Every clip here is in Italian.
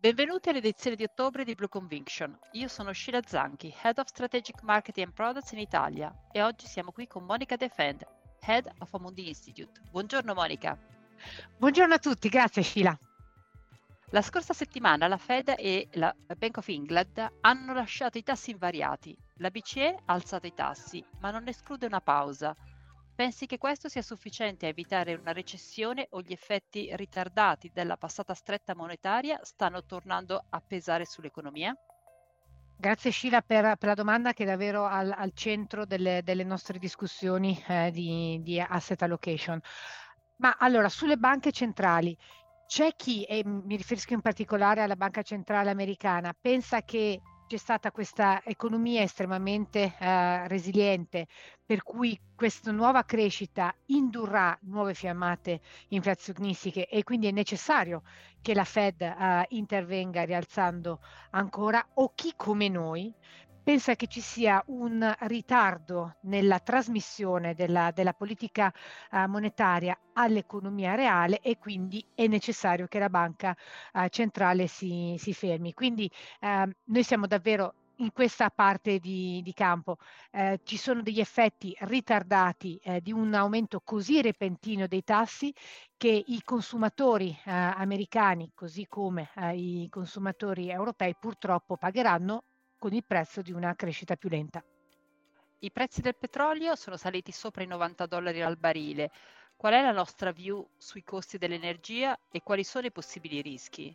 Benvenuti all'edizione di ottobre di Blue Conviction. Io sono Sheila Zanchi, Head of Strategic Marketing and Products in Italia e oggi siamo qui con Monica Defend, Head of Amundi Institute. Buongiorno Monica. Buongiorno a tutti, grazie Sheila. La scorsa settimana la Fed e la Bank of England hanno lasciato i tassi invariati. La BCE ha alzato i tassi, ma non esclude una pausa. Pensi che questo sia sufficiente a evitare una recessione o gli effetti ritardati della passata stretta monetaria stanno tornando a pesare sull'economia? Grazie Sheila per, per, la domanda che è davvero al, al centro delle, delle, nostre discussioni eh, di, di asset allocation. Ma allora, sulle banche centrali, c'è chi, e mi riferisco in particolare alla Banca Centrale Americana, pensa che c'è stata questa economia estremamente eh, resiliente, per cui questa nuova crescita indurrà nuove fiammate inflazionistiche e quindi è necessario che la Fed eh, intervenga rialzando ancora, o chi come noi pensa che ci sia un ritardo nella trasmissione della, della politica uh, monetaria all'economia reale e quindi è necessario che la banca uh, centrale si, si, fermi. Quindi uh, noi siamo davvero in questa parte di, di campo eh, ci sono degli effetti ritardati eh, di un aumento così repentino dei tassi che i consumatori eh, americani, così come eh, i consumatori europei, purtroppo pagheranno con il prezzo di una crescita più lenta. I prezzi del petrolio sono saliti sopra i 90 dollari al barile. Qual è la nostra view sui costi dell'energia e quali sono i possibili rischi?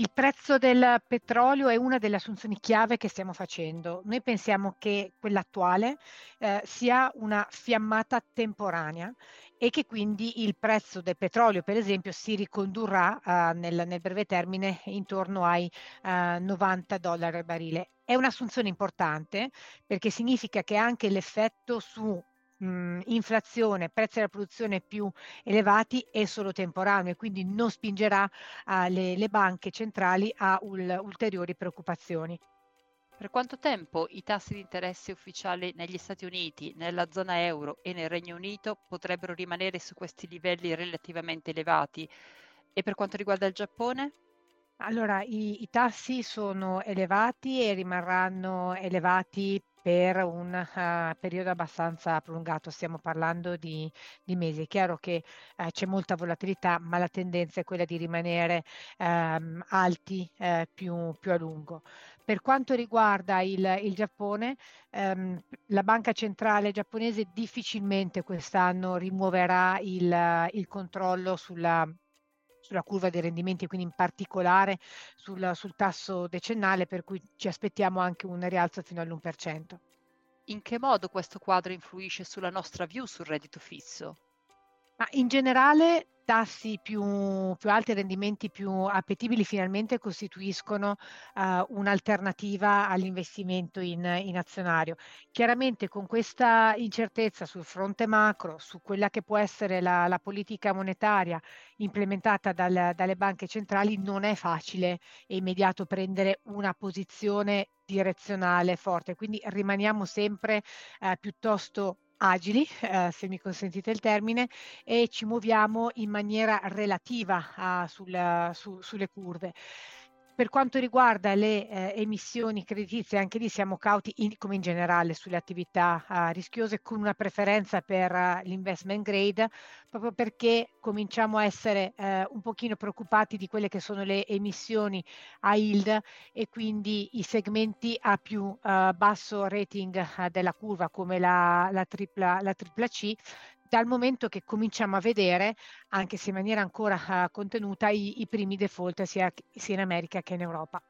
Il prezzo del petrolio è una delle assunzioni chiave che stiamo facendo. Noi pensiamo che quella attuale eh, sia una fiammata temporanea e che quindi il prezzo del petrolio, per esempio, si ricondurrà uh, nel, nel, breve termine intorno ai eh, 90 dollari al barile. È un'assunzione importante perché significa che anche l'effetto su inflazione, prezzi della produzione più elevati è solo temporaneo e quindi non spingerà uh, le, le, banche centrali a ul, ulteriori preoccupazioni. Per quanto tempo i tassi di interesse ufficiali negli Stati Uniti, nella zona euro e nel Regno Unito potrebbero rimanere su questi livelli relativamente elevati? E per quanto riguarda il Giappone? Allora, i, i tassi sono elevati e rimarranno elevati per un uh, periodo abbastanza prolungato, stiamo parlando di, di mesi. È chiaro che uh, c'è molta volatilità, ma la tendenza è quella di rimanere um, alti uh, più, più, a lungo. Per quanto riguarda il, il Giappone, um, la banca centrale giapponese difficilmente quest'anno rimuoverà il, il controllo sulla sulla curva dei rendimenti, quindi in particolare sul, sul tasso decennale, per cui ci aspettiamo anche un rialzo fino all'1%. In che modo questo quadro influisce sulla nostra view sul reddito fisso? Ma in generale tassi più, più alti e rendimenti più appetibili finalmente costituiscono uh, un'alternativa all'investimento in, in, azionario. Chiaramente con questa incertezza sul fronte macro, su quella che può essere la, la politica monetaria implementata dal, dalle banche centrali, non è facile e immediato prendere una posizione direzionale forte, quindi rimaniamo sempre uh, piuttosto agili, eh, se mi consentite il termine, e ci muoviamo in maniera relativa a, sul, su, sulle curve. Per quanto riguarda le eh, emissioni creditizie, anche lì siamo cauti, in, come in generale, sulle attività uh, rischiose, con una preferenza per uh, l'investment grade, proprio perché cominciamo a essere uh, un pochino preoccupati di quelle che sono le emissioni a yield e quindi i segmenti a più basso rating della curva, come la, la, tripla, la tripla C, dal momento che cominciamo a vedere, anche se in maniera ancora uh, contenuta, i, i, primi default sia, sia in America che in Europa.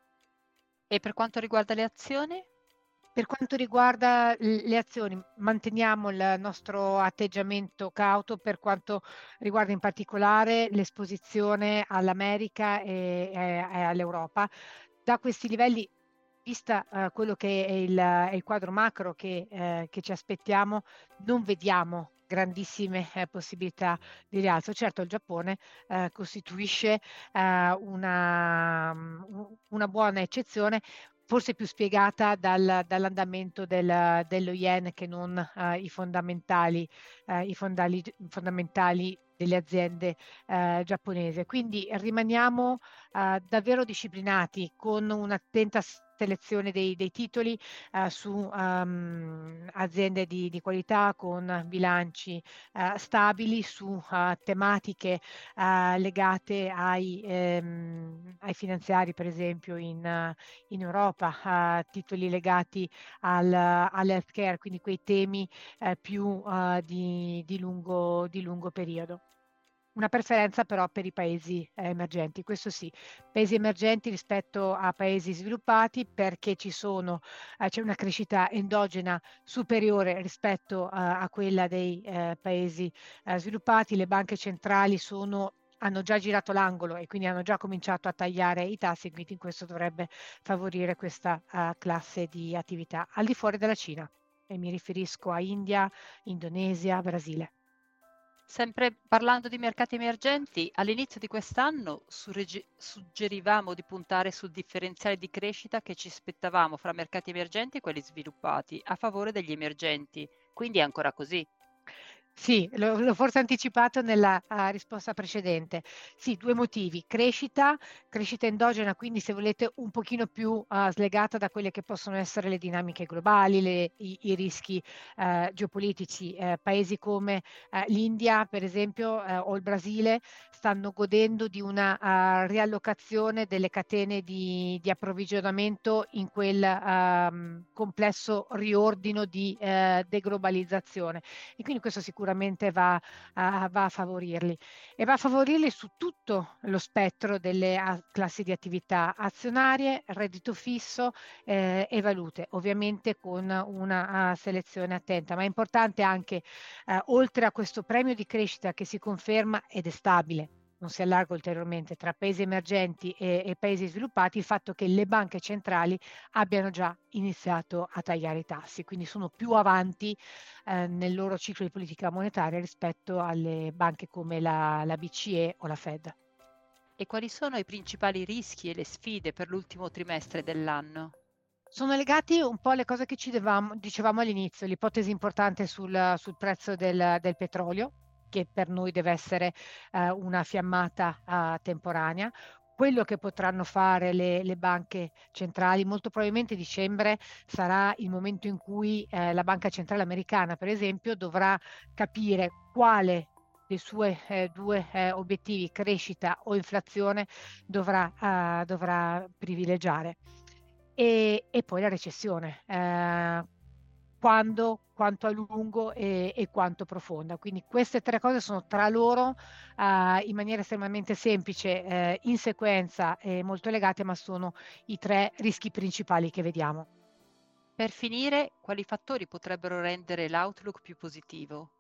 E per quanto riguarda le azioni? Per quanto riguarda le azioni, manteniamo il nostro atteggiamento cauto per quanto riguarda in particolare l'esposizione all'America e, e all'Europa. Da questi livelli vista uh, quello che è il, è il, quadro macro che, eh, che, ci aspettiamo, non vediamo grandissime eh, possibilità di rialzo. Certo il Giappone eh, costituisce eh, una, una buona eccezione forse più spiegata dal, dall'andamento del, dello yen che non uh, i fondamentali, uh, i fondali, fondamentali delle aziende eh, giapponesi. Quindi rimaniamo eh, davvero disciplinati con un'attenta selezione dei, dei titoli uh, su um, aziende di, di, qualità con bilanci uh, stabili, su uh, tematiche legate ai, um, ai, finanziari, per esempio in, in Europa, titoli legati al, all'healthcare, quindi quei temi più di, di, lungo, di lungo periodo una preferenza però per i paesi eh, emergenti, questo sì, paesi emergenti rispetto a paesi sviluppati perché sono, eh, c'è una crescita endogena superiore rispetto eh, a quella dei eh, paesi eh, sviluppati, le banche centrali sono hanno già girato l'angolo e quindi hanno già cominciato a tagliare i tassi, quindi questo dovrebbe favorire questa uh, classe di attività. Al di fuori della Cina e mi riferisco a India, Indonesia, Brasile. Sempre parlando di mercati emergenti, all'inizio di quest'anno suggerivamo di puntare sul differenziale di crescita che ci aspettavamo fra mercati emergenti e quelli sviluppati a favore degli emergenti. Quindi è ancora così. Sì, l'ho, forse anticipato nella uh, risposta precedente. Sì, due motivi. Crescita, crescita endogena, quindi se volete un pochino più uh, slegata da quelle che possono essere le dinamiche globali, le, i, i, rischi uh, geopolitici. Eh, paesi come l'India, per esempio, o il Brasile stanno godendo di una riallocazione delle catene di, di approvvigionamento in quel um, complesso riordino di deglobalizzazione. E quindi questo sicuramente sicuramente va a, va a favorirli. E va a favorirli su tutto lo spettro delle classi di attività azionarie, reddito fisso eh, e valute, ovviamente con una selezione attenta, ma è importante anche eh, oltre a questo premio di crescita che si conferma ed è stabile non si allarga ulteriormente tra paesi emergenti e, e, paesi sviluppati il fatto che le banche centrali abbiano già iniziato a tagliare i tassi, quindi sono più avanti eh, nel loro ciclo di politica monetaria rispetto alle banche come la, la BCE o la Fed. E quali sono i principali rischi e le sfide per l'ultimo trimestre dell'anno? Sono legati un po' alle cose che ci dicevamo all'inizio, l'ipotesi importante sul, sul prezzo del, del petrolio, che per noi deve essere eh, una fiammata eh, temporanea. Quello che potranno fare le, le, banche centrali, molto probabilmente dicembre sarà il momento in cui eh, la banca centrale americana, per esempio, dovrà capire quale dei suoi eh, due eh, obiettivi, crescita o inflazione, dovrà, uh, dovrà privilegiare. E, e, poi la recessione. Eh, quando, quanto a lungo e, e, quanto profonda. Quindi queste tre cose sono tra loro uh, in maniera estremamente semplice, eh, in sequenza e molto legate, ma sono i tre rischi principali che vediamo. Per finire, quali fattori potrebbero rendere l'outlook più positivo?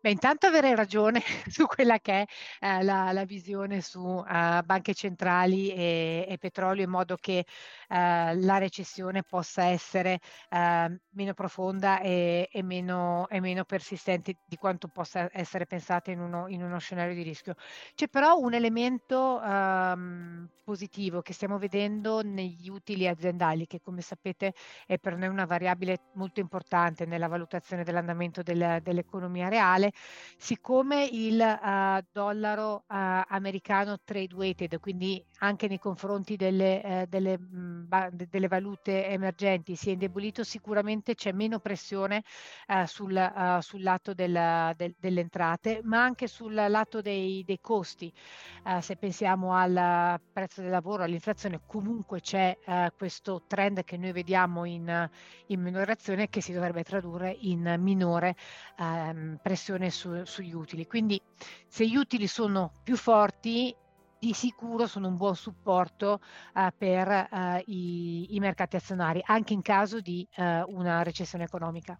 Beh, intanto avere ragione su quella che è eh, la, la, visione su uh, banche centrali e, e, petrolio in modo che uh, la recessione possa essere uh, meno profonda e, e, meno, e, meno, persistente di quanto possa essere pensata in uno, in uno scenario di rischio. C'è però un elemento um, positivo che stiamo vedendo negli utili aziendali, che come sapete è per noi una variabile molto importante nella valutazione dell'andamento del, dell'economia reale siccome il uh, dollaro uh, americano trade weighted, quindi anche nei confronti delle, uh, delle, mh, mm, delle, valute emergenti si è indebolito, sicuramente c'è meno pressione sul, sul, lato del, del, delle entrate, ma anche sul lato dei, dei costi. se pensiamo al prezzo del lavoro, all'inflazione, comunque c'è questo trend che noi vediamo in, in minorazione che si dovrebbe tradurre in minore ehm, pressione pressione su, sugli utili. Quindi se gli utili sono più forti, di sicuro sono un buon supporto uh, per uh, i, i, mercati azionari, anche in caso di uh, una recessione economica.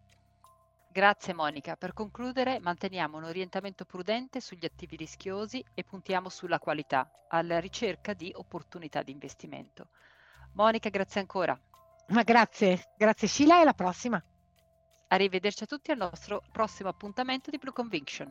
Grazie Monica. Per concludere, manteniamo un orientamento prudente sugli attivi rischiosi e puntiamo sulla qualità, alla ricerca di opportunità di investimento. Monica, grazie ancora. Ma grazie, grazie Sheila e alla prossima. Arrivederci a tutti al nostro prossimo appuntamento di Blue Conviction.